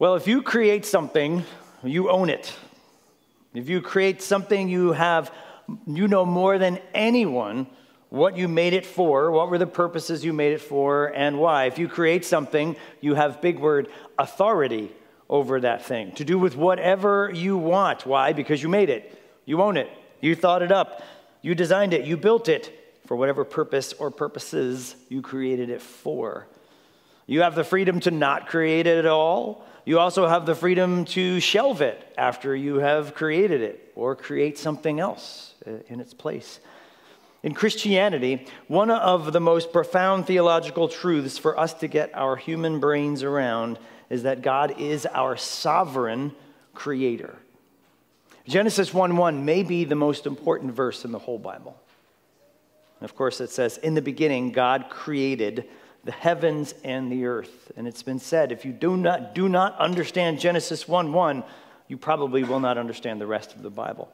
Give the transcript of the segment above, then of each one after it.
Well, if you create something, you own it. If you create something, you have you know more than anyone what you made it for, what were the purposes you made it for, and why. If you create something, you have big word authority over that thing to do with whatever you want. Why? Because you made it. You own it. You thought it up. You designed it. You built it for whatever purpose or purposes you created it for. You have the freedom to not create it at all. You also have the freedom to shelve it after you have created it or create something else uh, in its place. In Christianity, one of the most profound theological truths for us to get our human brains around is that God is our sovereign creator. Genesis 1 1 may be the most important verse in the whole Bible. Of course, it says, In the beginning, God created the heavens and the earth. And it's been said, if you do not, do not understand Genesis 1 1, you probably will not understand the rest of the Bible.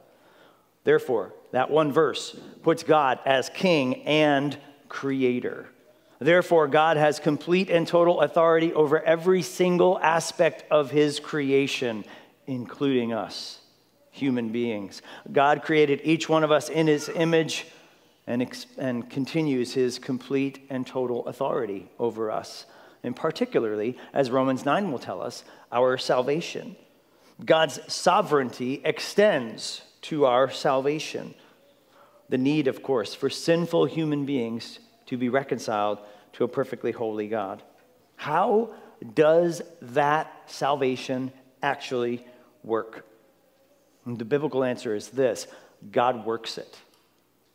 Therefore, that one verse puts God as king and creator. Therefore, God has complete and total authority over every single aspect of his creation, including us, human beings. God created each one of us in his image and, and continues his complete and total authority over us, and particularly, as Romans 9 will tell us, our salvation. God's sovereignty extends to our salvation. The need, of course, for sinful human beings to be reconciled to a perfectly holy God. How does that salvation actually work? And the biblical answer is this God works it.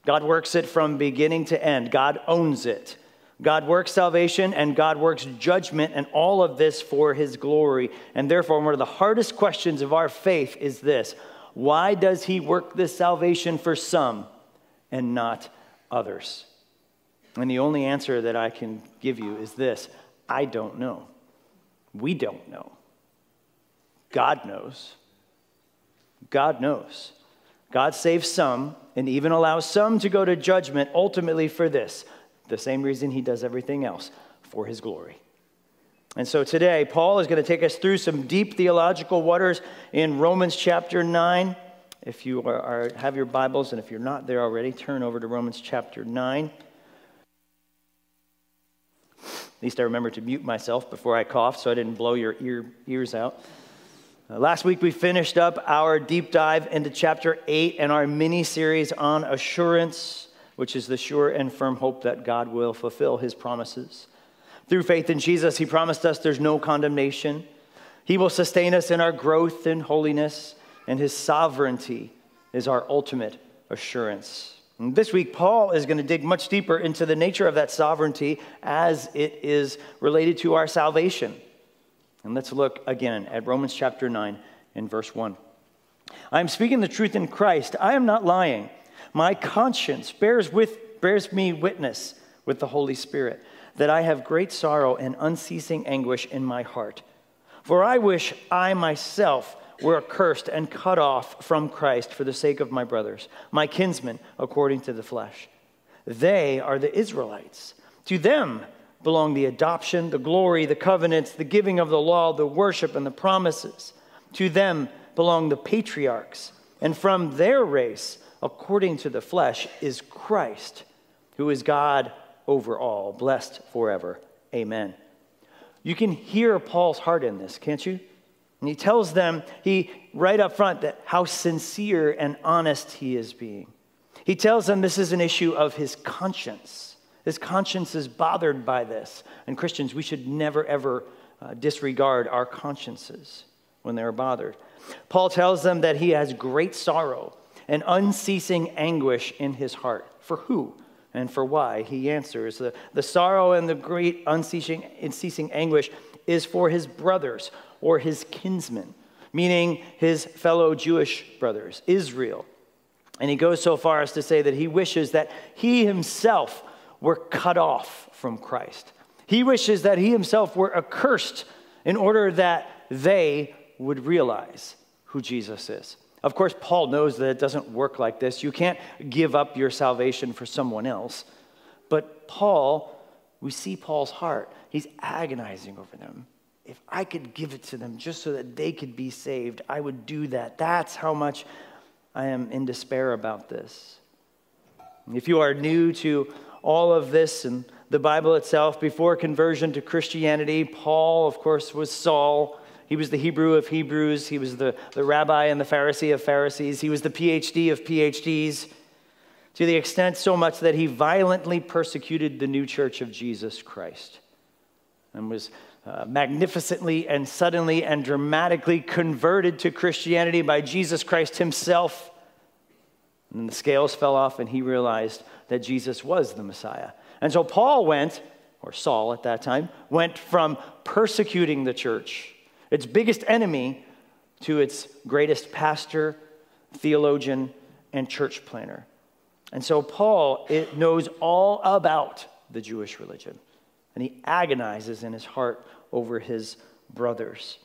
God works it from beginning to end. God owns it. God works salvation and God works judgment, and all of this for his glory. And therefore, one of the hardest questions of our faith is this Why does he work this salvation for some and not others? And the only answer that I can give you is this I don't know. We don't know. God knows. God knows. God saves some and even allows some to go to judgment ultimately for this the same reason he does everything else for his glory. And so today, Paul is going to take us through some deep theological waters in Romans chapter 9. If you are, are, have your Bibles, and if you're not there already, turn over to Romans chapter 9. At least I remember to mute myself before I coughed so I didn't blow your ear, ears out. Uh, last week we finished up our deep dive into chapter 8 and our mini series on assurance, which is the sure and firm hope that God will fulfill his promises. Through faith in Jesus, he promised us there's no condemnation. He will sustain us in our growth in holiness, and his sovereignty is our ultimate assurance. And this week, Paul is going to dig much deeper into the nature of that sovereignty as it is related to our salvation. And let's look again at Romans chapter 9 and verse 1. I am speaking the truth in Christ. I am not lying. My conscience bears, with, bears me witness with the Holy Spirit that I have great sorrow and unceasing anguish in my heart. For I wish I myself were accursed and cut off from Christ for the sake of my brothers, my kinsmen according to the flesh. They are the Israelites. To them belong the adoption, the glory, the covenants, the giving of the law, the worship, and the promises. To them belong the patriarchs. And from their race, according to the flesh, is Christ, who is God over all, blessed forever. Amen. You can hear Paul's heart in this, can't you? And he tells them, he right up front, that how sincere and honest he is being. He tells them this is an issue of his conscience. His conscience is bothered by this. And Christians, we should never, ever uh, disregard our consciences when they're bothered. Paul tells them that he has great sorrow and unceasing anguish in his heart. For who and for why? He answers the, the sorrow and the great unceasing, unceasing anguish is for his brothers or his kinsmen, meaning his fellow Jewish brothers, Israel. And he goes so far as to say that he wishes that he himself were cut off from Christ. He wishes that he himself were accursed in order that they would realize who Jesus is. Of course, Paul knows that it doesn't work like this. You can't give up your salvation for someone else. But Paul, we see Paul's heart. He's agonizing over them if I could give it to them just so that they could be saved, I would do that. That's how much I am in despair about this. If you are new to all of this and the Bible itself, before conversion to Christianity, Paul, of course, was Saul. He was the Hebrew of Hebrews. He was the, the rabbi and the Pharisee of Pharisees. He was the PhD of PhDs, to the extent so much that he violently persecuted the new church of Jesus Christ and was uh, magnificently and suddenly and dramatically converted to Christianity by Jesus Christ himself. And the scales fell off, and he realized that Jesus was the Messiah. And so Paul went, or Saul at that time, went from persecuting the church, its biggest enemy, to its greatest pastor, theologian, and church planter. And so Paul it knows all about the Jewish religion, and he agonizes in his heart over his brothers.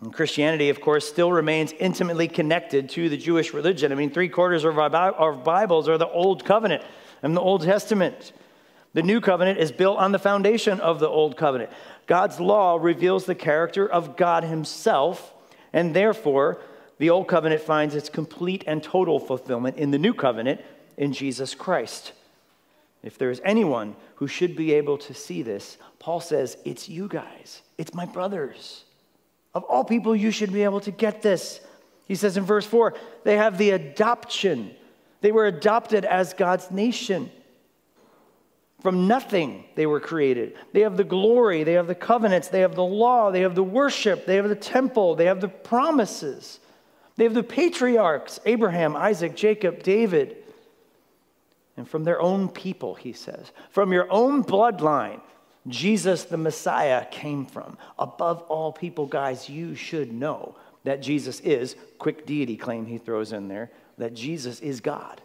And Christianity, of course, still remains intimately connected to the Jewish religion. I mean, three quarters of our Bibles are the Old Covenant and the Old Testament. The New Covenant is built on the foundation of the Old Covenant. God's law reveals the character of God Himself, and therefore, the Old Covenant finds its complete and total fulfillment in the New Covenant in Jesus Christ. If there is anyone who should be able to see this, Paul says, It's you guys, it's my brothers. Of all people, you should be able to get this. He says in verse 4 they have the adoption, they were adopted as God's nation. From nothing they were created. They have the glory, they have the covenants, they have the law, they have the worship, they have the temple, they have the promises. They have the patriarchs Abraham, Isaac, Jacob, David. And from their own people, he says, from your own bloodline, Jesus the Messiah came from. Above all people, guys, you should know that Jesus is, quick deity claim he throws in there, that Jesus is God.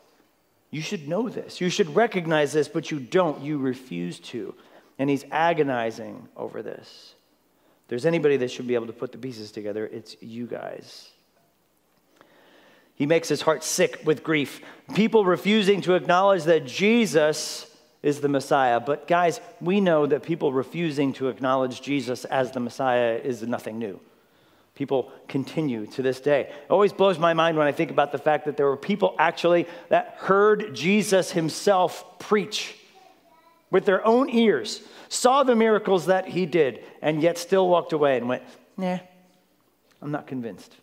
You should know this. You should recognize this, but you don't. You refuse to. And he's agonizing over this. If there's anybody that should be able to put the pieces together, it's you guys. He makes his heart sick with grief. People refusing to acknowledge that Jesus is the Messiah. But guys, we know that people refusing to acknowledge Jesus as the Messiah is nothing new. People continue to this day. It always blows my mind when I think about the fact that there were people actually that heard Jesus himself preach with their own ears, saw the miracles that he did, and yet still walked away and went, nah, I'm not convinced.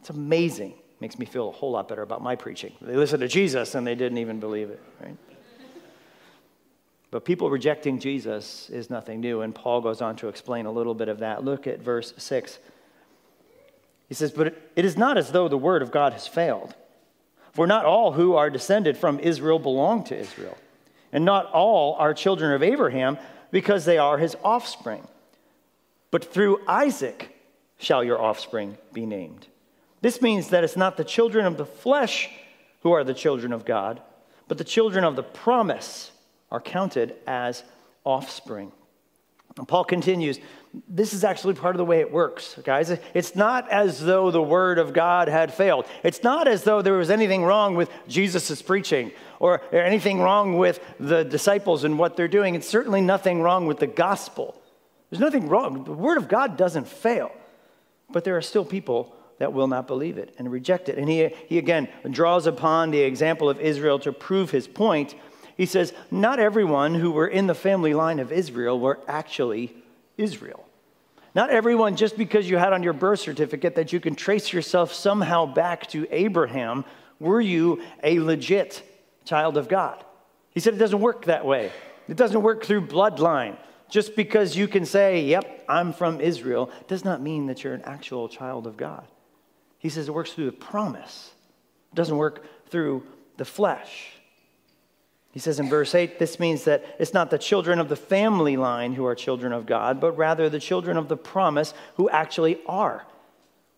It's amazing. Makes me feel a whole lot better about my preaching. They listened to Jesus and they didn't even believe it, right? But people rejecting Jesus is nothing new, and Paul goes on to explain a little bit of that. Look at verse 6. He says, But it is not as though the word of God has failed. For not all who are descended from Israel belong to Israel, and not all are children of Abraham because they are his offspring. But through Isaac shall your offspring be named. This means that it's not the children of the flesh who are the children of God, but the children of the promise are counted as offspring. And Paul continues, this is actually part of the way it works, guys. It's not as though the word of God had failed. It's not as though there was anything wrong with Jesus' preaching or anything wrong with the disciples and what they're doing. It's certainly nothing wrong with the gospel. There's nothing wrong. The word of God doesn't fail. But there are still people that will not believe it and reject it. And he, he again draws upon the example of Israel to prove his point he says, Not everyone who were in the family line of Israel were actually Israel. Not everyone, just because you had on your birth certificate that you can trace yourself somehow back to Abraham, were you a legit child of God. He said it doesn't work that way. It doesn't work through bloodline. Just because you can say, Yep, I'm from Israel, does not mean that you're an actual child of God. He says it works through the promise, it doesn't work through the flesh. He says in verse 8, this means that it's not the children of the family line who are children of God, but rather the children of the promise who actually are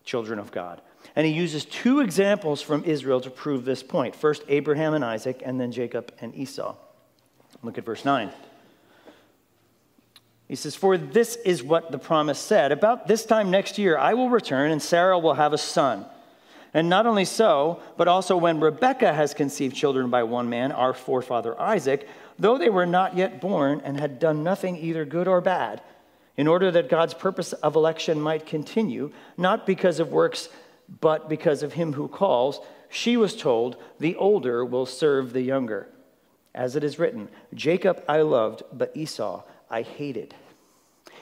children of God. And he uses two examples from Israel to prove this point first Abraham and Isaac, and then Jacob and Esau. Look at verse 9. He says, For this is what the promise said About this time next year, I will return, and Sarah will have a son. And not only so, but also when Rebekah has conceived children by one man, our forefather Isaac, though they were not yet born and had done nothing either good or bad, in order that God's purpose of election might continue, not because of works, but because of him who calls, she was told, The older will serve the younger. As it is written, Jacob I loved, but Esau I hated.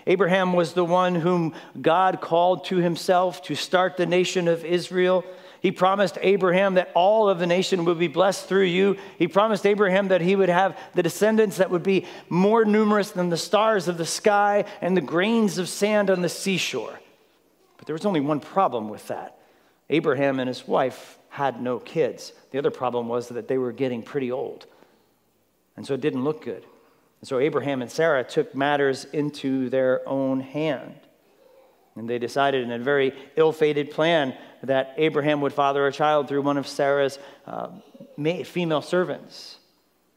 Abraham was the one whom God called to himself to start the nation of Israel. He promised Abraham that all of the nation would be blessed through you. He promised Abraham that he would have the descendants that would be more numerous than the stars of the sky and the grains of sand on the seashore. But there was only one problem with that Abraham and his wife had no kids. The other problem was that they were getting pretty old. And so it didn't look good. And so Abraham and Sarah took matters into their own hand. And they decided in a very ill fated plan that Abraham would father a child through one of Sarah's uh, female servants,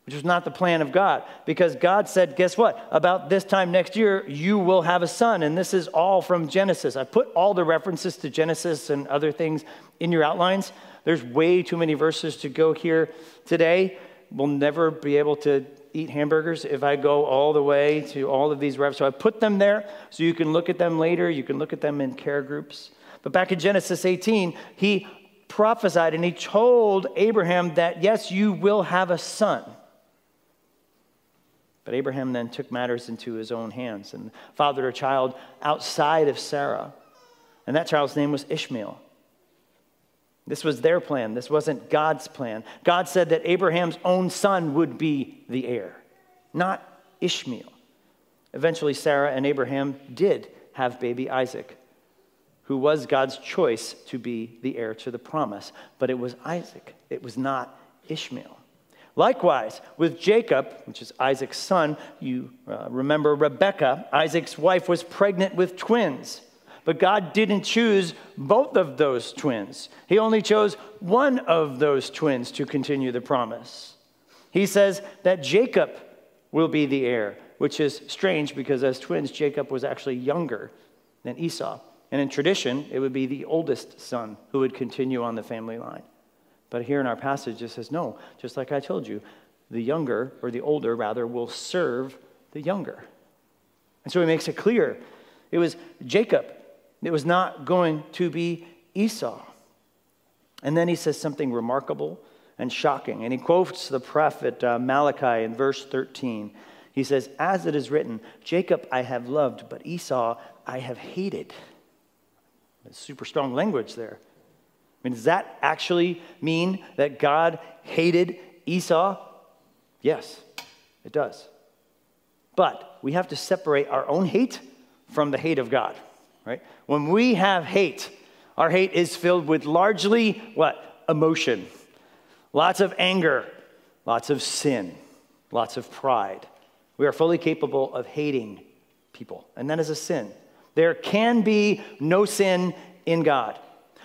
which was not the plan of God. Because God said, guess what? About this time next year, you will have a son. And this is all from Genesis. I put all the references to Genesis and other things in your outlines. There's way too many verses to go here today. We'll never be able to eat hamburgers if I go all the way to all of these reps. So I put them there so you can look at them later. You can look at them in care groups. But back in Genesis 18, he prophesied and he told Abraham that, yes, you will have a son. But Abraham then took matters into his own hands and fathered a child outside of Sarah. And that child's name was Ishmael. This was their plan. This wasn't God's plan. God said that Abraham's own son would be the heir, not Ishmael. Eventually, Sarah and Abraham did have baby Isaac, who was God's choice to be the heir to the promise. But it was Isaac, it was not Ishmael. Likewise, with Jacob, which is Isaac's son, you uh, remember Rebekah, Isaac's wife, was pregnant with twins. But God didn't choose both of those twins. He only chose one of those twins to continue the promise. He says that Jacob will be the heir, which is strange because as twins, Jacob was actually younger than Esau. And in tradition, it would be the oldest son who would continue on the family line. But here in our passage, it says, no, just like I told you, the younger, or the older rather, will serve the younger. And so he makes it clear it was Jacob it was not going to be Esau. And then he says something remarkable and shocking. And he quotes the prophet uh, Malachi in verse 13. He says, As it is written, Jacob I have loved, but Esau I have hated. Super strong language there. I mean, does that actually mean that God hated Esau? Yes, it does. But we have to separate our own hate from the hate of God right? When we have hate, our hate is filled with largely what? Emotion. Lots of anger, lots of sin, lots of pride. We are fully capable of hating people, and that is a sin. There can be no sin in God.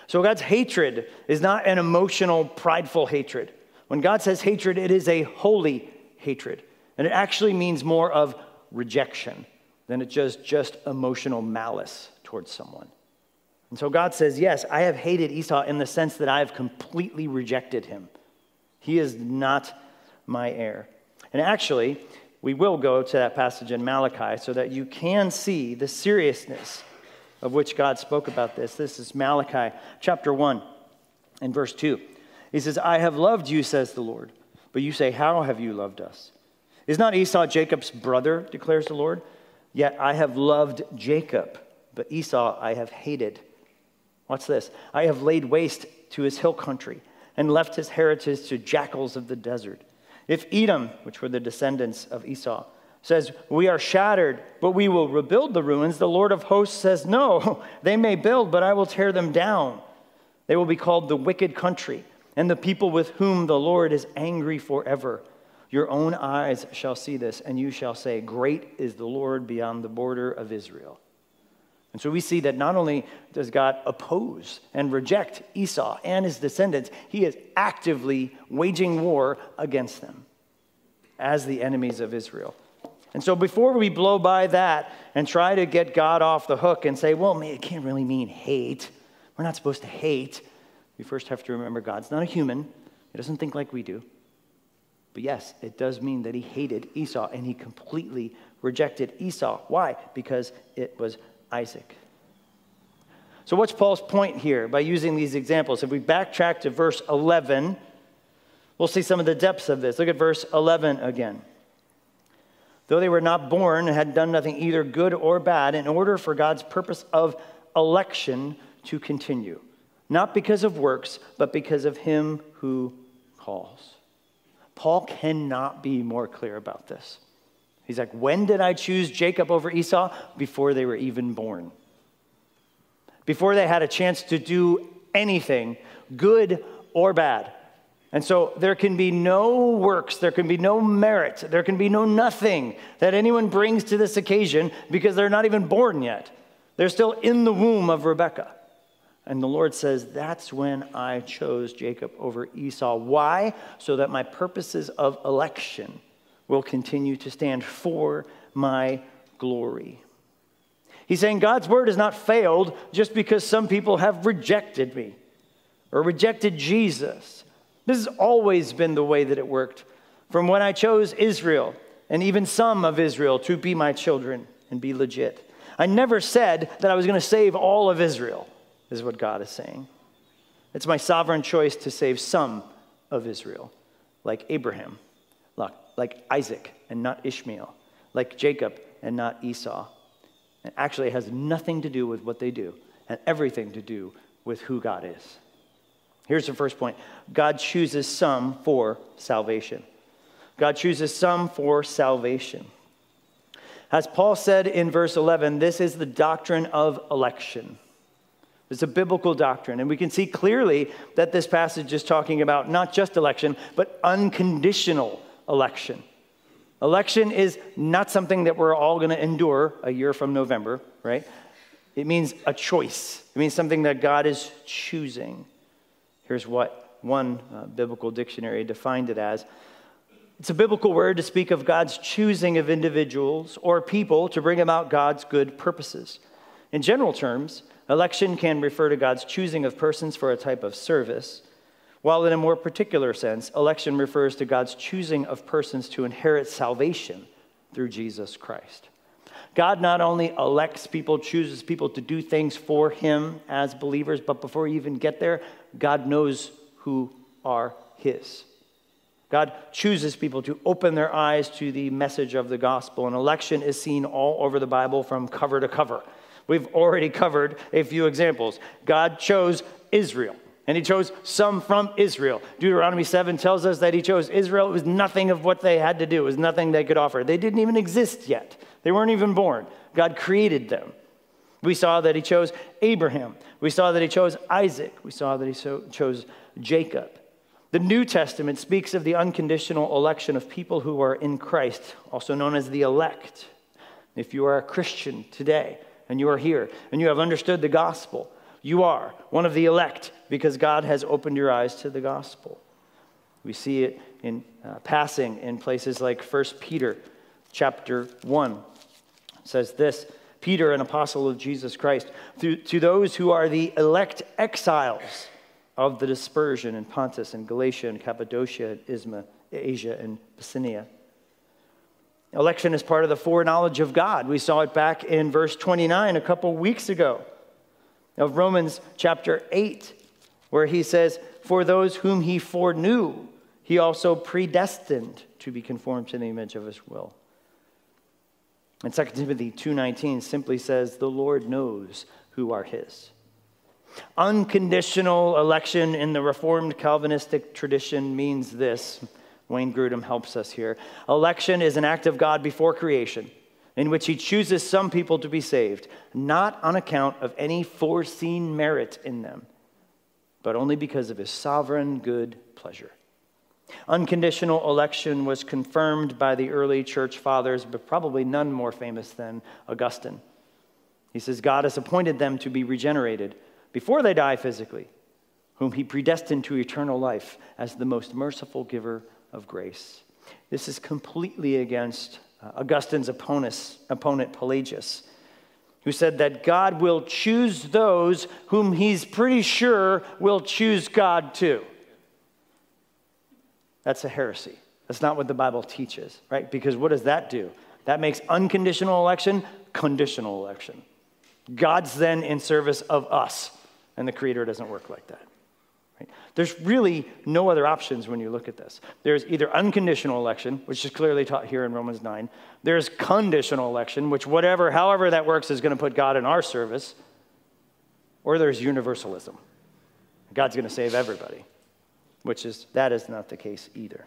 So God's hatred is not an emotional, prideful hatred. When God says hatred, it is a holy hatred. And it actually means more of rejection than it just just emotional malice towards someone. And so God says, Yes, I have hated Esau in the sense that I have completely rejected him. He is not my heir. And actually, we will go to that passage in Malachi so that you can see the seriousness of which God spoke about this. This is Malachi chapter 1 and verse 2. He says, I have loved you, says the Lord. But you say, How have you loved us? Is not Esau Jacob's brother, declares the Lord? Yet I have loved Jacob but Esau I have hated. What's this? I have laid waste to his hill country and left his heritage to jackals of the desert. If Edom, which were the descendants of Esau, says, We are shattered, but we will rebuild the ruins, the Lord of hosts says, No, they may build, but I will tear them down. They will be called the wicked country, and the people with whom the Lord is angry forever. Your own eyes shall see this, and you shall say, Great is the Lord beyond the border of Israel. And so we see that not only does God oppose and reject Esau and his descendants, he is actively waging war against them as the enemies of Israel. And so before we blow by that and try to get God off the hook and say, well, man, it can't really mean hate. We're not supposed to hate. We first have to remember God's not a human, He doesn't think like we do. But yes, it does mean that he hated Esau and he completely rejected Esau. Why? Because it was Isaac. So, what's Paul's point here by using these examples? If we backtrack to verse 11, we'll see some of the depths of this. Look at verse 11 again. Though they were not born and had done nothing either good or bad, in order for God's purpose of election to continue, not because of works, but because of him who calls. Paul cannot be more clear about this. He's like, When did I choose Jacob over Esau? Before they were even born. Before they had a chance to do anything, good or bad. And so there can be no works, there can be no merit, there can be no nothing that anyone brings to this occasion because they're not even born yet. They're still in the womb of Rebekah. And the Lord says, That's when I chose Jacob over Esau. Why? So that my purposes of election will continue to stand for my glory. He's saying God's word has not failed just because some people have rejected me or rejected Jesus. This has always been the way that it worked. From when I chose Israel and even some of Israel to be my children and be legit. I never said that I was going to save all of Israel is what God is saying. It's my sovereign choice to save some of Israel, like Abraham, like Isaac and not Ishmael, like Jacob and not Esau. It actually has nothing to do with what they do and everything to do with who God is. Here's the first point God chooses some for salvation. God chooses some for salvation. As Paul said in verse 11, this is the doctrine of election. It's a biblical doctrine. And we can see clearly that this passage is talking about not just election, but unconditional election. Election is not something that we're all going to endure a year from November, right? It means a choice, it means something that God is choosing. Here's what one uh, biblical dictionary defined it as it's a biblical word to speak of God's choosing of individuals or people to bring about God's good purposes. In general terms, Election can refer to God's choosing of persons for a type of service, while in a more particular sense, election refers to God's choosing of persons to inherit salvation through Jesus Christ. God not only elects people, chooses people to do things for Him as believers, but before you even get there, God knows who are His. God chooses people to open their eyes to the message of the gospel. And election is seen all over the Bible from cover to cover. We've already covered a few examples. God chose Israel, and He chose some from Israel. Deuteronomy 7 tells us that He chose Israel. It was nothing of what they had to do, it was nothing they could offer. They didn't even exist yet, they weren't even born. God created them. We saw that He chose Abraham, we saw that He chose Isaac, we saw that He so chose Jacob. The New Testament speaks of the unconditional election of people who are in Christ, also known as the elect. If you are a Christian today, and you are here and you have understood the gospel, you are one of the elect because God has opened your eyes to the gospel. We see it in uh, passing in places like 1 Peter chapter 1. It says this Peter, an apostle of Jesus Christ, to, to those who are the elect exiles of the dispersion in Pontus and Galatia and Cappadocia and Isma, Asia and Bithynia Election is part of the foreknowledge of God. We saw it back in verse 29 a couple weeks ago of Romans chapter 8, where he says, For those whom he foreknew, he also predestined to be conformed to the image of his will. And 2 Timothy 2:19 simply says, "The Lord knows who are his." Unconditional election in the Reformed Calvinistic tradition means this Wayne Grudem helps us here. Election is an act of God before creation in which he chooses some people to be saved, not on account of any foreseen merit in them, but only because of his sovereign good pleasure. Unconditional election was confirmed by the early church fathers, but probably none more famous than Augustine. He says, God has appointed them to be regenerated before they die physically, whom he predestined to eternal life as the most merciful giver of grace. This is completely against uh, Augustine's opponent, opponent, Pelagius, who said that God will choose those whom he's pretty sure will choose God too. That's a heresy. That's not what the Bible teaches, right? Because what does that do? That makes unconditional election conditional election. God's then in service of us, and the Creator doesn't work like that. Right? There's really no other options when you look at this. There's either unconditional election, which is clearly taught here in Romans 9. There's conditional election, which, whatever, however that works, is going to put God in our service. Or there's universalism. God's going to save everybody, which is, that is not the case either.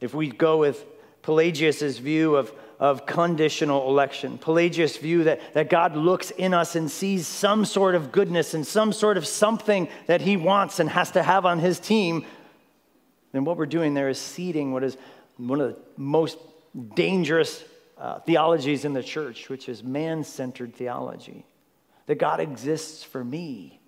If we go with Pelagius' view of, of conditional election, Pelagius' view that, that God looks in us and sees some sort of goodness and some sort of something that he wants and has to have on his team, then what we're doing there is seeding what is one of the most dangerous uh, theologies in the church, which is man centered theology. That God exists for me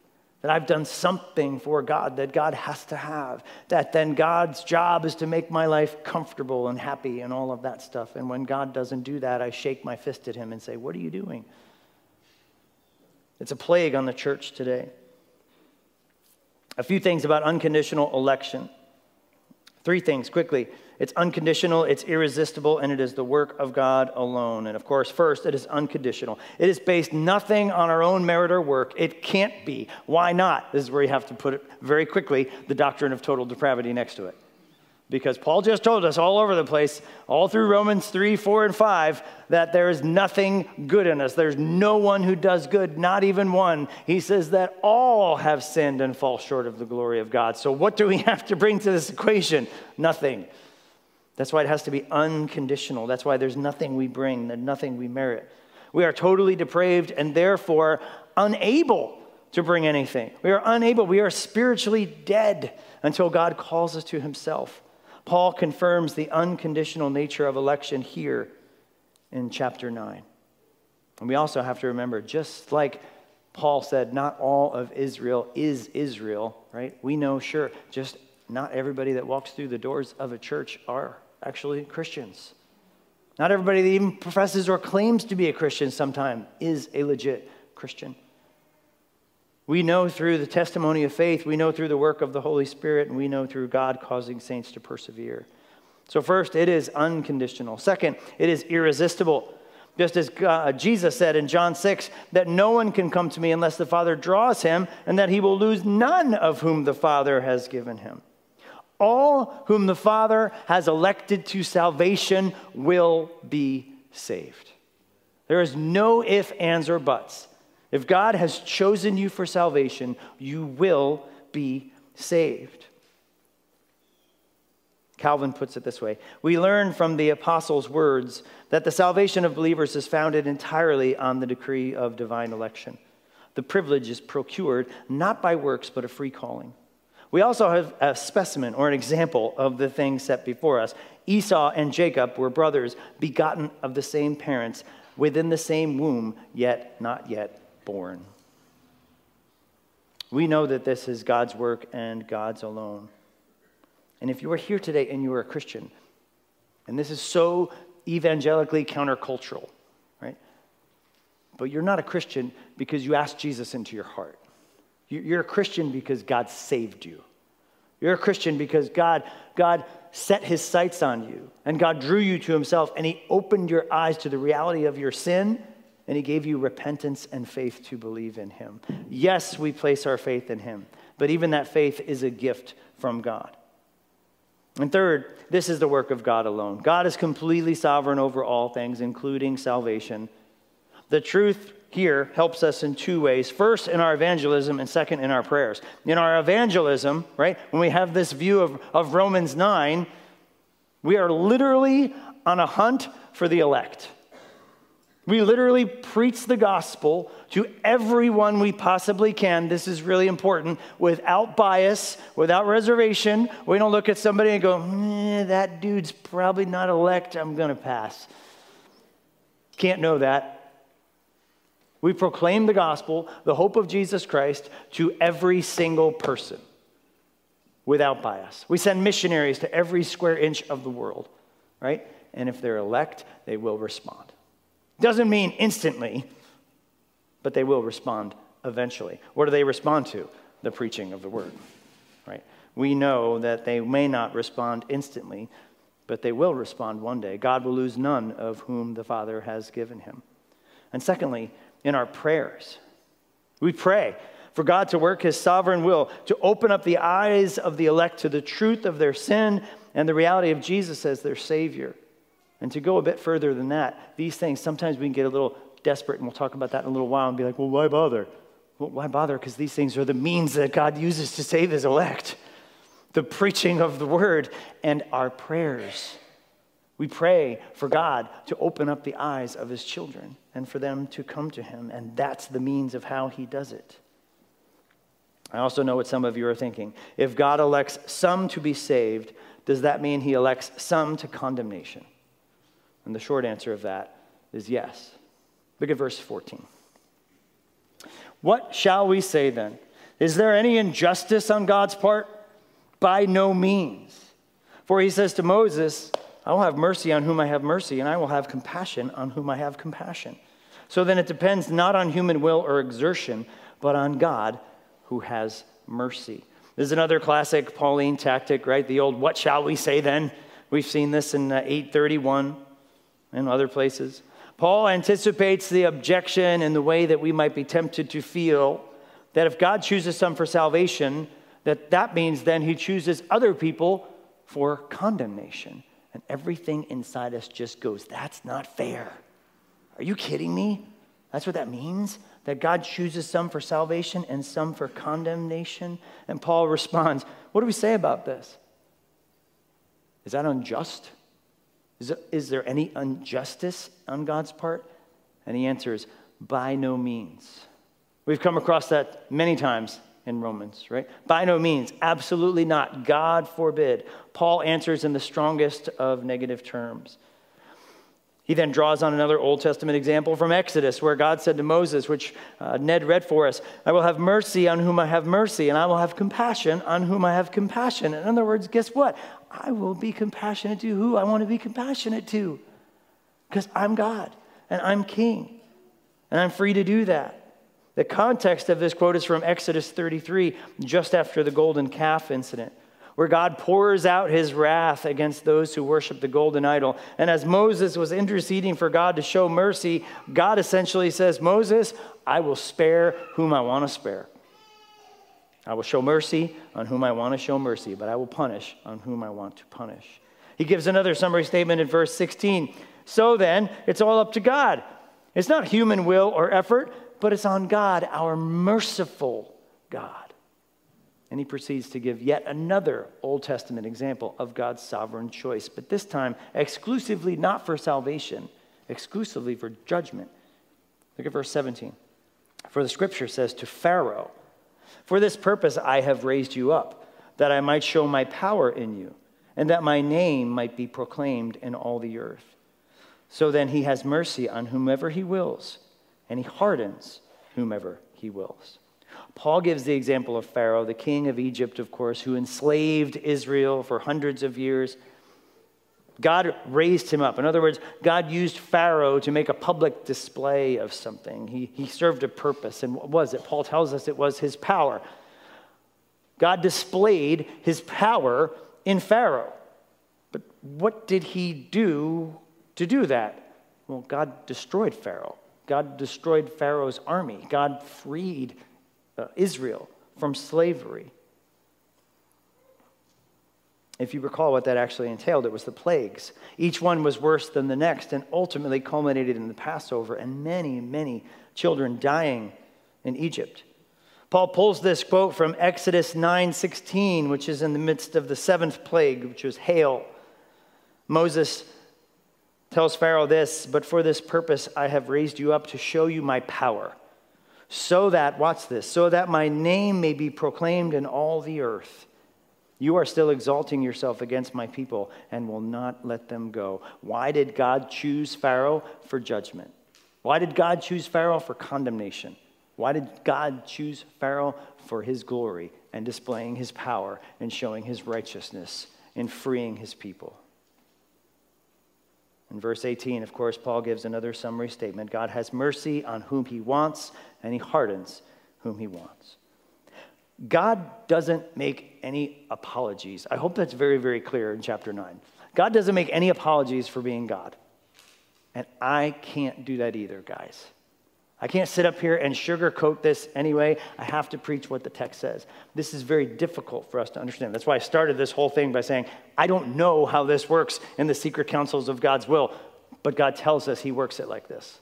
that I've done something for God that God has to have, that then God's job is to make my life comfortable and happy and all of that stuff. And when God doesn't do that, I shake my fist at him and say, What are you doing? It's a plague on the church today. A few things about unconditional election. Three things quickly. It's unconditional, it's irresistible, and it is the work of God alone. And of course, first, it is unconditional. It is based nothing on our own merit or work. It can't be. Why not? This is where you have to put it very quickly the doctrine of total depravity next to it. Because Paul just told us all over the place, all through Romans 3, 4, and 5, that there is nothing good in us. There's no one who does good, not even one. He says that all have sinned and fall short of the glory of God. So, what do we have to bring to this equation? Nothing. That's why it has to be unconditional. That's why there's nothing we bring, there's nothing we merit. We are totally depraved and therefore unable to bring anything. We are unable, we are spiritually dead until God calls us to himself. Paul confirms the unconditional nature of election here in chapter 9. And we also have to remember, just like Paul said, not all of Israel is Israel, right? We know, sure, just not everybody that walks through the doors of a church are actually Christians. Not everybody that even professes or claims to be a Christian sometime is a legit Christian. We know through the testimony of faith, we know through the work of the Holy Spirit, and we know through God causing saints to persevere. So, first, it is unconditional. Second, it is irresistible. Just as God, uh, Jesus said in John 6, that no one can come to me unless the Father draws him, and that he will lose none of whom the Father has given him. All whom the Father has elected to salvation will be saved. There is no if, ands, or buts. If God has chosen you for salvation, you will be saved. Calvin puts it this way We learn from the apostles' words that the salvation of believers is founded entirely on the decree of divine election. The privilege is procured not by works, but a free calling. We also have a specimen or an example of the thing set before us. Esau and Jacob were brothers, begotten of the same parents, within the same womb, yet not yet born. We know that this is God's work and God's alone. And if you are here today and you are a Christian, and this is so evangelically countercultural, right? But you're not a Christian because you asked Jesus into your heart. You're a Christian because God saved you. You're a Christian because God, God set his sights on you and God drew you to himself and he opened your eyes to the reality of your sin and he gave you repentance and faith to believe in him. Yes, we place our faith in him, but even that faith is a gift from God. And third, this is the work of God alone. God is completely sovereign over all things, including salvation. The truth here helps us in two ways. First, in our evangelism, and second, in our prayers. In our evangelism, right, when we have this view of, of Romans 9, we are literally on a hunt for the elect. We literally preach the gospel to everyone we possibly can. This is really important without bias, without reservation. We don't look at somebody and go, eh, that dude's probably not elect, I'm going to pass. Can't know that. We proclaim the gospel, the hope of Jesus Christ, to every single person without bias. We send missionaries to every square inch of the world, right? And if they're elect, they will respond. Doesn't mean instantly, but they will respond eventually. What do they respond to? The preaching of the word, right? we know that they may not respond instantly, but they will respond one day. God will lose none of whom the Father has given him. And secondly, in our prayers, we pray for God to work his sovereign will, to open up the eyes of the elect to the truth of their sin and the reality of Jesus as their Savior. And to go a bit further than that, these things, sometimes we can get a little desperate, and we'll talk about that in a little while and be like, well, why bother? Well, why bother? Because these things are the means that God uses to save his elect the preaching of the word and our prayers. We pray for God to open up the eyes of his children and for them to come to him, and that's the means of how he does it. I also know what some of you are thinking. If God elects some to be saved, does that mean he elects some to condemnation? And the short answer of that is yes. Look at verse 14. What shall we say then? Is there any injustice on God's part? By no means. For he says to Moses, I will have mercy on whom I have mercy, and I will have compassion on whom I have compassion. So then it depends not on human will or exertion, but on God who has mercy. This is another classic Pauline tactic, right? The old, what shall we say then? We've seen this in uh, 831 and other places. Paul anticipates the objection in the way that we might be tempted to feel that if God chooses some for salvation, that that means then he chooses other people for condemnation. And everything inside us just goes, that's not fair. Are you kidding me? That's what that means? That God chooses some for salvation and some for condemnation? And Paul responds, What do we say about this? Is that unjust? Is there, is there any injustice on God's part? And he answers, By no means. We've come across that many times in Romans, right? By no means, absolutely not. God forbid. Paul answers in the strongest of negative terms. He then draws on another Old Testament example from Exodus, where God said to Moses, which uh, Ned read for us, I will have mercy on whom I have mercy, and I will have compassion on whom I have compassion. In other words, guess what? I will be compassionate to who I want to be compassionate to, because I'm God and I'm king, and I'm free to do that. The context of this quote is from Exodus 33, just after the golden calf incident, where God pours out his wrath against those who worship the golden idol. And as Moses was interceding for God to show mercy, God essentially says, Moses, I will spare whom I want to spare. I will show mercy on whom I want to show mercy, but I will punish on whom I want to punish. He gives another summary statement in verse 16. So then, it's all up to God. It's not human will or effort, but it's on God, our merciful God. And he proceeds to give yet another Old Testament example of God's sovereign choice, but this time exclusively not for salvation, exclusively for judgment. Look at verse 17. For the scripture says to Pharaoh, For this purpose I have raised you up, that I might show my power in you, and that my name might be proclaimed in all the earth. So then he has mercy on whomever he wills and he hardens whomever he wills. Paul gives the example of Pharaoh, the king of Egypt, of course, who enslaved Israel for hundreds of years. God raised him up. In other words, God used Pharaoh to make a public display of something. He, he served a purpose. And what was it? Paul tells us it was his power. God displayed his power in Pharaoh. But what did he do to do that? Well, God destroyed Pharaoh. God destroyed Pharaoh's army. God freed uh, Israel from slavery. If you recall what that actually entailed, it was the plagues. Each one was worse than the next and ultimately culminated in the Passover and many, many children dying in Egypt. Paul pulls this quote from Exodus 9:16, which is in the midst of the seventh plague, which was hail. Moses tells Pharaoh this, but for this purpose I have raised you up to show you my power, so that, watch this, so that my name may be proclaimed in all the earth. You are still exalting yourself against my people and will not let them go. Why did God choose Pharaoh for judgment? Why did God choose Pharaoh for condemnation? Why did God choose Pharaoh for his glory and displaying his power and showing his righteousness and freeing his people? In verse 18, of course, Paul gives another summary statement God has mercy on whom he wants, and he hardens whom he wants. God doesn't make any apologies. I hope that's very, very clear in chapter 9. God doesn't make any apologies for being God. And I can't do that either, guys. I can't sit up here and sugarcoat this anyway. I have to preach what the text says. This is very difficult for us to understand. That's why I started this whole thing by saying, I don't know how this works in the secret counsels of God's will, but God tells us He works it like this.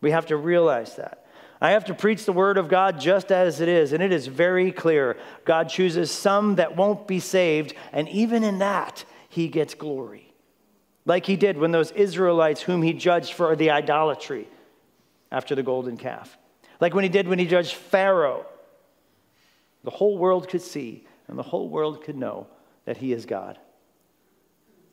We have to realize that. I have to preach the word of God just as it is, and it is very clear. God chooses some that won't be saved, and even in that, He gets glory. Like He did when those Israelites, whom He judged for the idolatry, after the golden calf. Like when he did when he judged Pharaoh. The whole world could see and the whole world could know that he is God.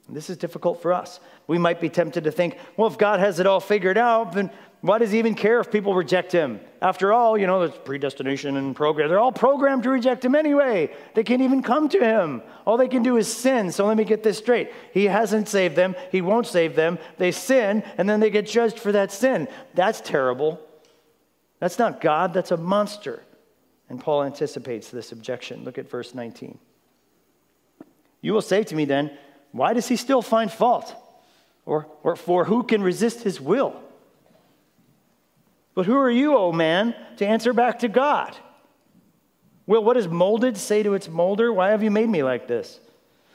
And this is difficult for us. We might be tempted to think, well, if God has it all figured out, then why does he even care if people reject him? After all, you know, there's predestination and program. They're all programmed to reject him anyway. They can't even come to him. All they can do is sin. So let me get this straight. He hasn't saved them. He won't save them. They sin, and then they get judged for that sin. That's terrible. That's not God, that's a monster. And Paul anticipates this objection. Look at verse 19. You will say to me then, why does he still find fault? Or, or for who can resist his will? But who are you, O man, to answer back to God? Will what is molded say to its molder, Why have you made me like this?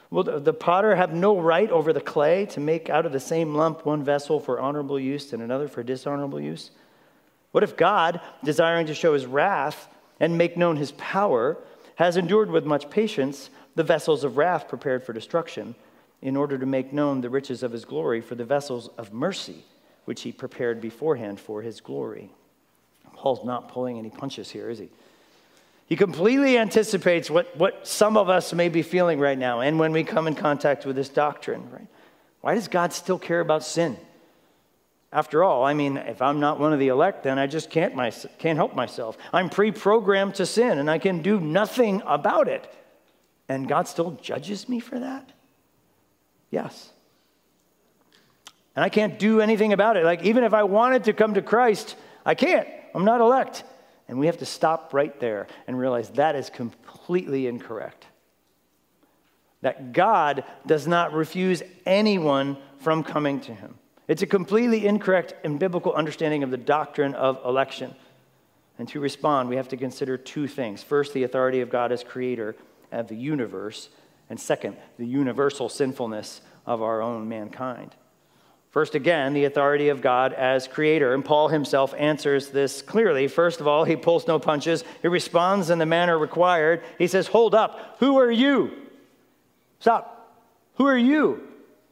Will the potter have no right over the clay to make out of the same lump one vessel for honorable use and another for dishonorable use? What if God, desiring to show his wrath and make known his power, has endured with much patience the vessels of wrath prepared for destruction, in order to make known the riches of his glory for the vessels of mercy? Which he prepared beforehand for his glory. Paul's not pulling any punches here, is he? He completely anticipates what, what some of us may be feeling right now, and when we come in contact with this doctrine, right? Why does God still care about sin? After all, I mean, if I'm not one of the elect, then I just can't, my, can't help myself. I'm pre programmed to sin, and I can do nothing about it. And God still judges me for that? Yes. And I can't do anything about it. Like, even if I wanted to come to Christ, I can't. I'm not elect. And we have to stop right there and realize that is completely incorrect. That God does not refuse anyone from coming to him. It's a completely incorrect and biblical understanding of the doctrine of election. And to respond, we have to consider two things. First, the authority of God as creator of the universe. And second, the universal sinfulness of our own mankind. First, again, the authority of God as creator. And Paul himself answers this clearly. First of all, he pulls no punches. He responds in the manner required. He says, Hold up, who are you? Stop. Who are you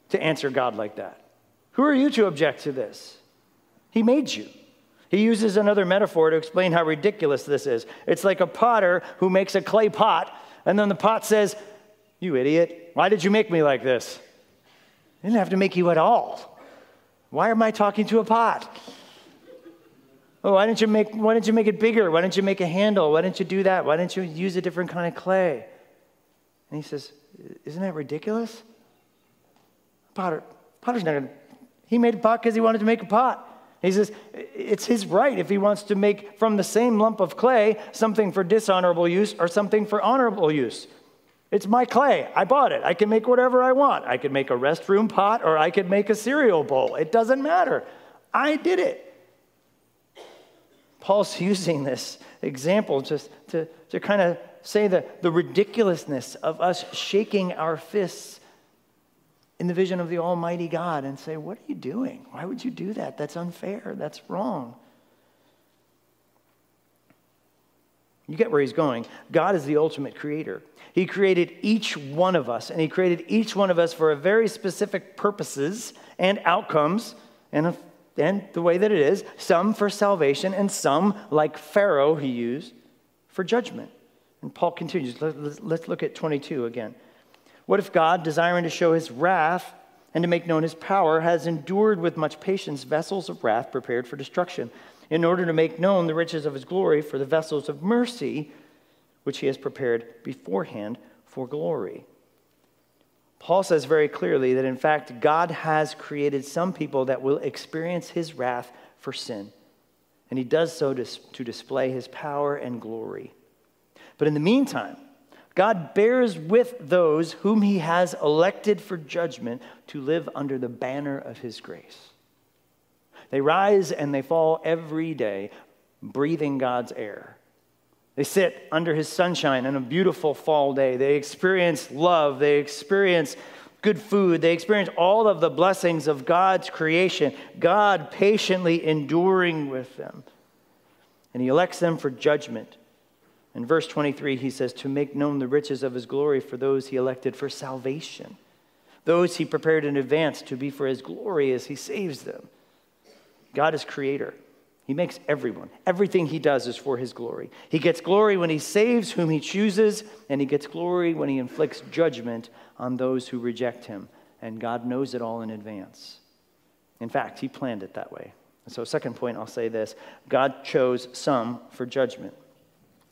to answer God like that? Who are you to object to this? He made you. He uses another metaphor to explain how ridiculous this is. It's like a potter who makes a clay pot, and then the pot says, You idiot, why did you make me like this? I didn't have to make you at all. Why am I talking to a pot? Oh, why didn't you make why didn't you make it bigger? Why didn't you make a handle? Why didn't you do that? Why didn't you use a different kind of clay? And he says, Isn't that ridiculous? Potter, Potter's not gonna he made a pot because he wanted to make a pot. He says, it's his right if he wants to make from the same lump of clay something for dishonorable use or something for honorable use. It's my clay. I bought it. I can make whatever I want. I could make a restroom pot or I could make a cereal bowl. It doesn't matter. I did it. Paul's using this example just to, to kind of say the, the ridiculousness of us shaking our fists in the vision of the Almighty God and say, What are you doing? Why would you do that? That's unfair. That's wrong. You get where he's going. God is the ultimate creator. He created each one of us, and He created each one of us for a very specific purposes and outcomes, and, and the way that it is some for salvation, and some, like Pharaoh, He used for judgment. And Paul continues. Let's look at 22 again. What if God, desiring to show His wrath and to make known His power, has endured with much patience vessels of wrath prepared for destruction, in order to make known the riches of His glory for the vessels of mercy? which he has prepared beforehand for glory. Paul says very clearly that in fact, God has created some people that will experience his wrath for sin. And he does so to, to display his power and glory. But in the meantime, God bears with those whom he has elected for judgment to live under the banner of his grace. They rise and they fall every day, breathing God's air. They sit under his sunshine on a beautiful fall day. They experience love. They experience good food. They experience all of the blessings of God's creation, God patiently enduring with them. And he elects them for judgment. In verse 23, he says, To make known the riches of his glory for those he elected for salvation, those he prepared in advance to be for his glory as he saves them. God is creator. He makes everyone. Everything he does is for his glory. He gets glory when he saves whom he chooses, and he gets glory when he inflicts judgment on those who reject him. And God knows it all in advance. In fact, he planned it that way. so, second point, I'll say this God chose some for judgment.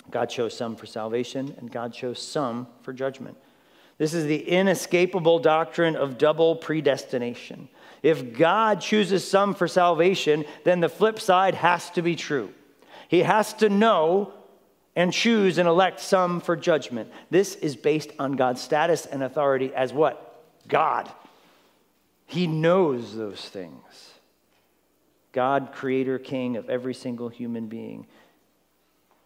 God chose some for salvation, and God chose some for judgment. This is the inescapable doctrine of double predestination. If God chooses some for salvation, then the flip side has to be true. He has to know and choose and elect some for judgment. This is based on God's status and authority as what? God. He knows those things. God, creator, king of every single human being.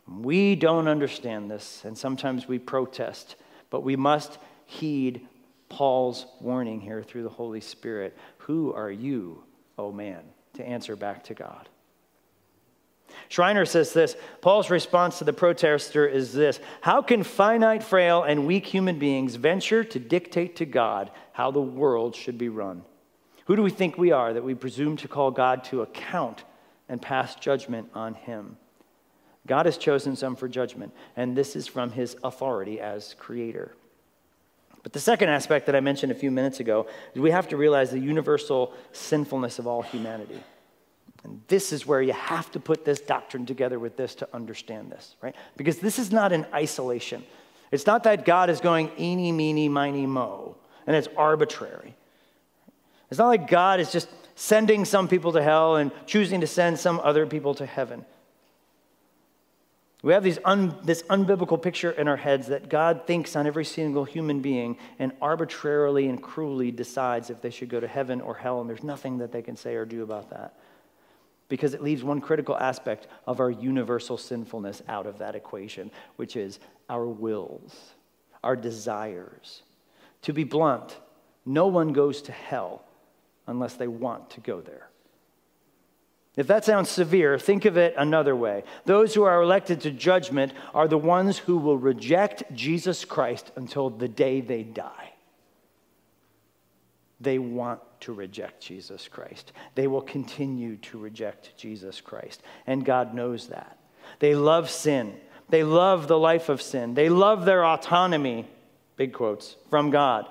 We don't understand this, and sometimes we protest, but we must heed Paul's warning here through the Holy Spirit. Who are you, oh man, to answer back to God? Schreiner says this Paul's response to the protester is this How can finite, frail, and weak human beings venture to dictate to God how the world should be run? Who do we think we are that we presume to call God to account and pass judgment on him? God has chosen some for judgment, and this is from his authority as creator. But the second aspect that I mentioned a few minutes ago is we have to realize the universal sinfulness of all humanity. And this is where you have to put this doctrine together with this to understand this, right? Because this is not an isolation. It's not that God is going eeny, meeny, miny, mo, and it's arbitrary. It's not like God is just sending some people to hell and choosing to send some other people to heaven. We have un, this unbiblical picture in our heads that God thinks on every single human being and arbitrarily and cruelly decides if they should go to heaven or hell, and there's nothing that they can say or do about that. Because it leaves one critical aspect of our universal sinfulness out of that equation, which is our wills, our desires. To be blunt, no one goes to hell unless they want to go there. If that sounds severe, think of it another way. Those who are elected to judgment are the ones who will reject Jesus Christ until the day they die. They want to reject Jesus Christ. They will continue to reject Jesus Christ. And God knows that. They love sin. They love the life of sin. They love their autonomy, big quotes, from God.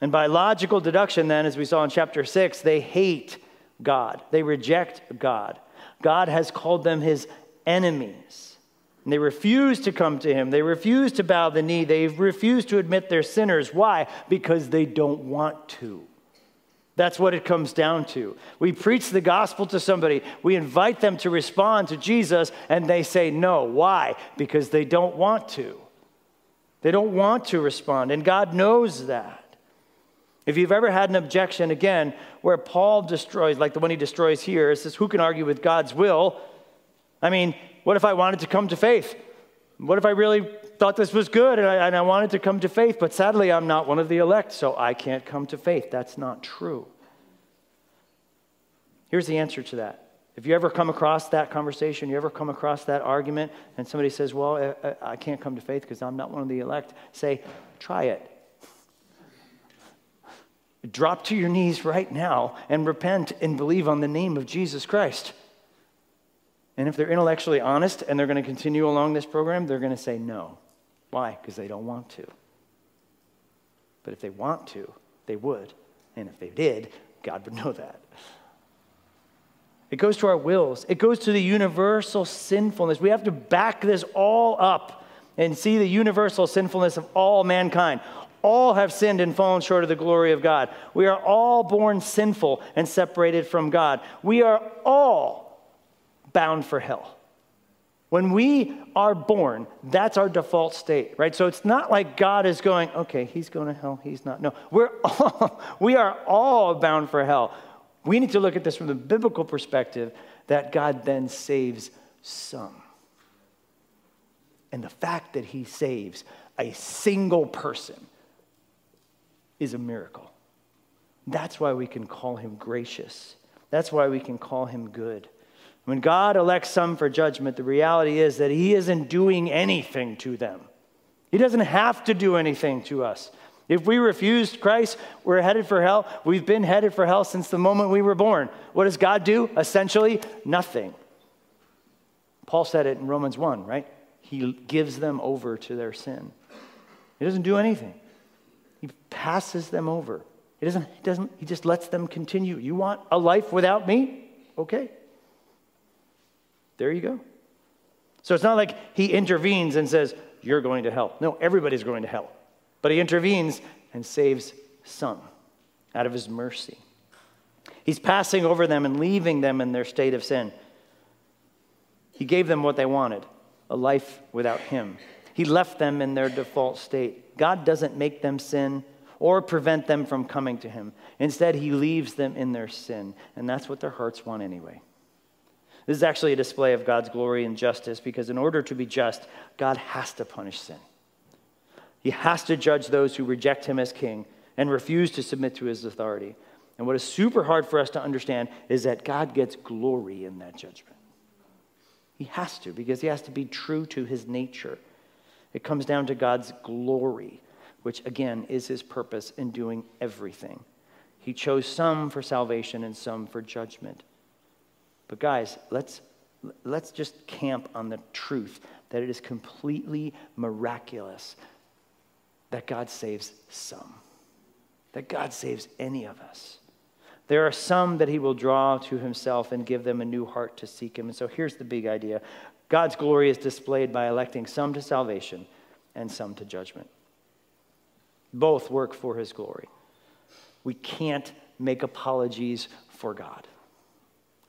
And by logical deduction, then, as we saw in chapter 6, they hate God. They reject God. God has called them his enemies. And they refuse to come to him. They refuse to bow the knee. They refuse to admit they're sinners. Why? Because they don't want to. That's what it comes down to. We preach the gospel to somebody, we invite them to respond to Jesus, and they say no. Why? Because they don't want to. They don't want to respond, and God knows that. If you've ever had an objection, again, where Paul destroys, like the one he destroys here, it says, Who can argue with God's will? I mean, what if I wanted to come to faith? What if I really thought this was good and I, and I wanted to come to faith, but sadly I'm not one of the elect, so I can't come to faith? That's not true. Here's the answer to that. If you ever come across that conversation, you ever come across that argument, and somebody says, Well, I can't come to faith because I'm not one of the elect, say, Try it. Drop to your knees right now and repent and believe on the name of Jesus Christ. And if they're intellectually honest and they're going to continue along this program, they're going to say no. Why? Because they don't want to. But if they want to, they would. And if they did, God would know that. It goes to our wills, it goes to the universal sinfulness. We have to back this all up and see the universal sinfulness of all mankind. All have sinned and fallen short of the glory of God. We are all born sinful and separated from God. We are all bound for hell. When we are born, that's our default state, right? So it's not like God is going, okay, he's going to hell, he's not. No, we're all, we are all bound for hell. We need to look at this from the biblical perspective that God then saves some. And the fact that he saves a single person is a miracle. That's why we can call him gracious. That's why we can call him good. When God elects some for judgment, the reality is that He isn't doing anything to them. He doesn't have to do anything to us. If we refused Christ, we're headed for hell. We've been headed for hell since the moment we were born. What does God do? Essentially, nothing. Paul said it in Romans 1, right? He gives them over to their sin. He doesn't do anything, He passes them over. He doesn't, he doesn't, he just lets them continue. You want a life without me? Okay. There you go. So it's not like he intervenes and says, You're going to hell. No, everybody's going to hell. But he intervenes and saves some out of his mercy. He's passing over them and leaving them in their state of sin. He gave them what they wanted a life without him. He left them in their default state. God doesn't make them sin or prevent them from coming to him. Instead, he leaves them in their sin. And that's what their hearts want anyway. This is actually a display of God's glory and justice because, in order to be just, God has to punish sin. He has to judge those who reject him as king and refuse to submit to his authority. And what is super hard for us to understand is that God gets glory in that judgment. He has to because he has to be true to his nature. It comes down to God's glory, which again is his purpose in doing everything. He chose some for salvation and some for judgment. But guys, let's let's just camp on the truth that it is completely miraculous that God saves some. That God saves any of us. There are some that he will draw to himself and give them a new heart to seek him. And so here's the big idea God's glory is displayed by electing some to salvation and some to judgment. Both work for his glory. We can't make apologies for God.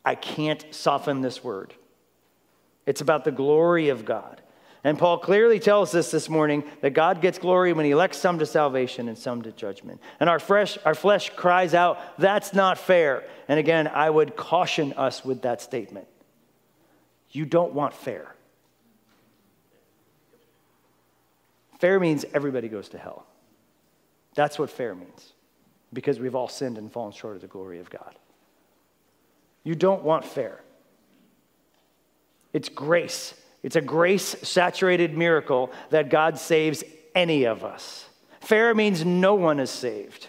I can't soften this word. It's about the glory of God. And Paul clearly tells us this morning that God gets glory when he elects some to salvation and some to judgment. And our, fresh, our flesh cries out, that's not fair. And again, I would caution us with that statement. You don't want fair. Fair means everybody goes to hell. That's what fair means, because we've all sinned and fallen short of the glory of God. You don't want fair. It's grace. It's a grace saturated miracle that God saves any of us. Fair means no one is saved.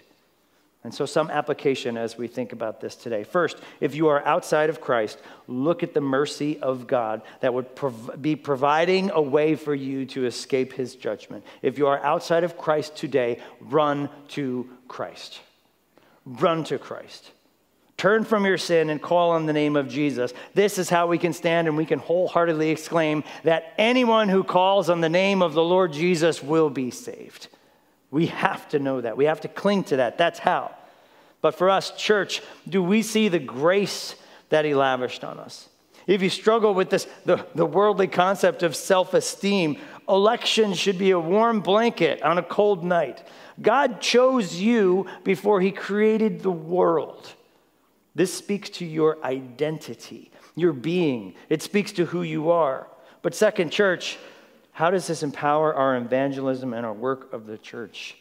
And so, some application as we think about this today. First, if you are outside of Christ, look at the mercy of God that would prov- be providing a way for you to escape his judgment. If you are outside of Christ today, run to Christ. Run to Christ. Turn from your sin and call on the name of Jesus. This is how we can stand and we can wholeheartedly exclaim that anyone who calls on the name of the Lord Jesus will be saved. We have to know that. We have to cling to that. That's how. But for us, church, do we see the grace that He lavished on us? If you struggle with this, the, the worldly concept of self esteem, election should be a warm blanket on a cold night. God chose you before He created the world. This speaks to your identity, your being. It speaks to who you are. But, second, church, how does this empower our evangelism and our work of the church?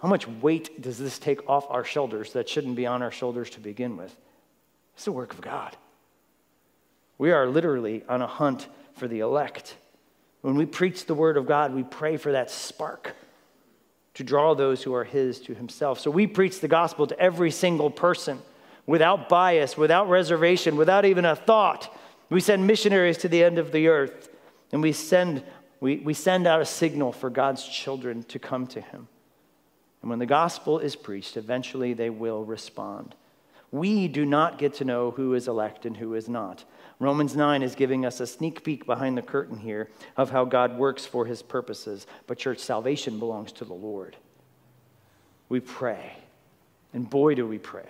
How much weight does this take off our shoulders that shouldn't be on our shoulders to begin with? It's the work of God. We are literally on a hunt for the elect. When we preach the word of God, we pray for that spark to draw those who are His to Himself. So we preach the gospel to every single person without bias, without reservation, without even a thought. We send missionaries to the end of the earth, and we send, we, we send out a signal for God's children to come to Him. And when the gospel is preached, eventually they will respond. We do not get to know who is elect and who is not. Romans 9 is giving us a sneak peek behind the curtain here of how God works for his purposes. But, church, salvation belongs to the Lord. We pray, and boy, do we pray.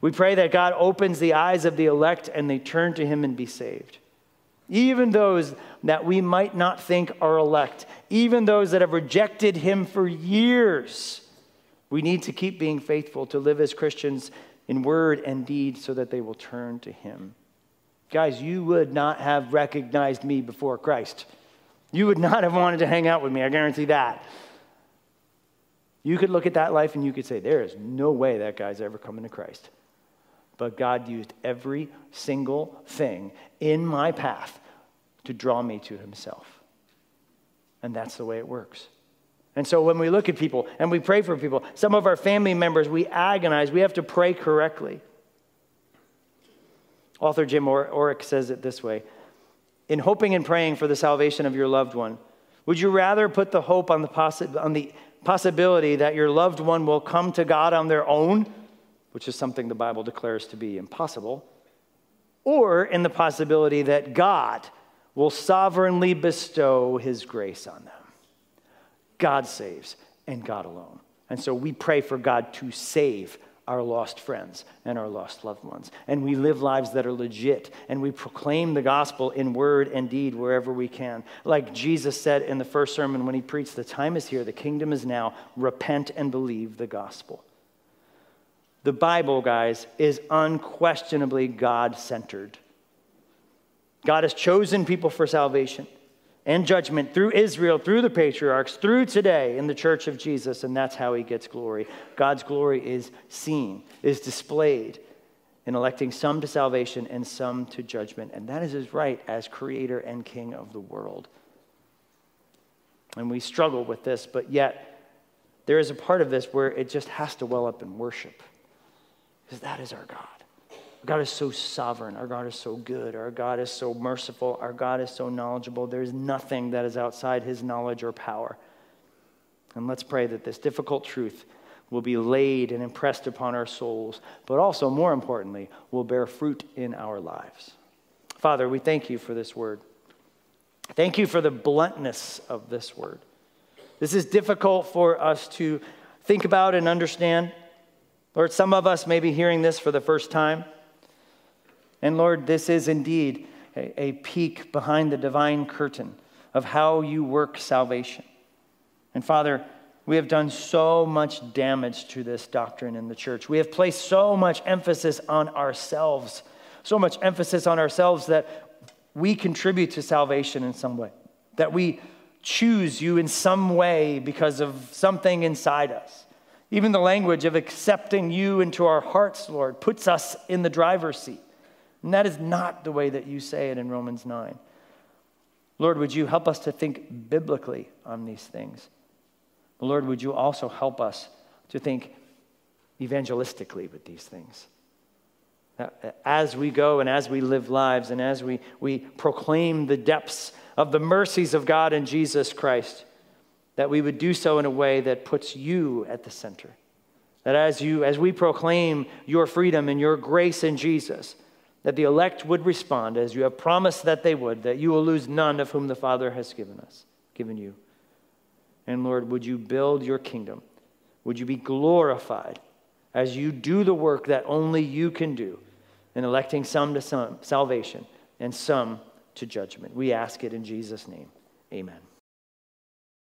We pray that God opens the eyes of the elect and they turn to him and be saved. Even those that we might not think are elect, even those that have rejected him for years. We need to keep being faithful to live as Christians in word and deed so that they will turn to him. Guys, you would not have recognized me before Christ. You would not have wanted to hang out with me, I guarantee that. You could look at that life and you could say, there is no way that guy's ever coming to Christ. But God used every single thing in my path to draw me to Himself. And that's the way it works. And so when we look at people and we pray for people, some of our family members, we agonize, we have to pray correctly. Author Jim Orrick says it this way In hoping and praying for the salvation of your loved one, would you rather put the hope on the, possi- on the possibility that your loved one will come to God on their own which is something the Bible declares to be impossible, or in the possibility that God will sovereignly bestow his grace on them. God saves and God alone. And so we pray for God to save our lost friends and our lost loved ones. And we live lives that are legit. And we proclaim the gospel in word and deed wherever we can. Like Jesus said in the first sermon when he preached, The time is here, the kingdom is now. Repent and believe the gospel. The Bible, guys, is unquestionably God centered. God has chosen people for salvation and judgment through Israel, through the patriarchs, through today in the church of Jesus, and that's how he gets glory. God's glory is seen, is displayed in electing some to salvation and some to judgment. And that is his right as creator and king of the world. And we struggle with this, but yet there is a part of this where it just has to well up in worship. Because that is our God. Our God is so sovereign. Our God is so good. Our God is so merciful. Our God is so knowledgeable. There's nothing that is outside his knowledge or power. And let's pray that this difficult truth will be laid and impressed upon our souls, but also, more importantly, will bear fruit in our lives. Father, we thank you for this word. Thank you for the bluntness of this word. This is difficult for us to think about and understand. Lord, some of us may be hearing this for the first time. And Lord, this is indeed a, a peek behind the divine curtain of how you work salvation. And Father, we have done so much damage to this doctrine in the church. We have placed so much emphasis on ourselves, so much emphasis on ourselves that we contribute to salvation in some way, that we choose you in some way because of something inside us. Even the language of accepting you into our hearts, Lord, puts us in the driver's seat. And that is not the way that you say it in Romans 9. Lord, would you help us to think biblically on these things? Lord, would you also help us to think evangelistically with these things? As we go and as we live lives and as we, we proclaim the depths of the mercies of God in Jesus Christ, that we would do so in a way that puts you at the center. That as you as we proclaim your freedom and your grace in Jesus, that the elect would respond as you have promised that they would, that you will lose none of whom the Father has given us, given you. And Lord, would you build your kingdom? Would you be glorified as you do the work that only you can do in electing some to some, salvation and some to judgment? We ask it in Jesus' name. Amen.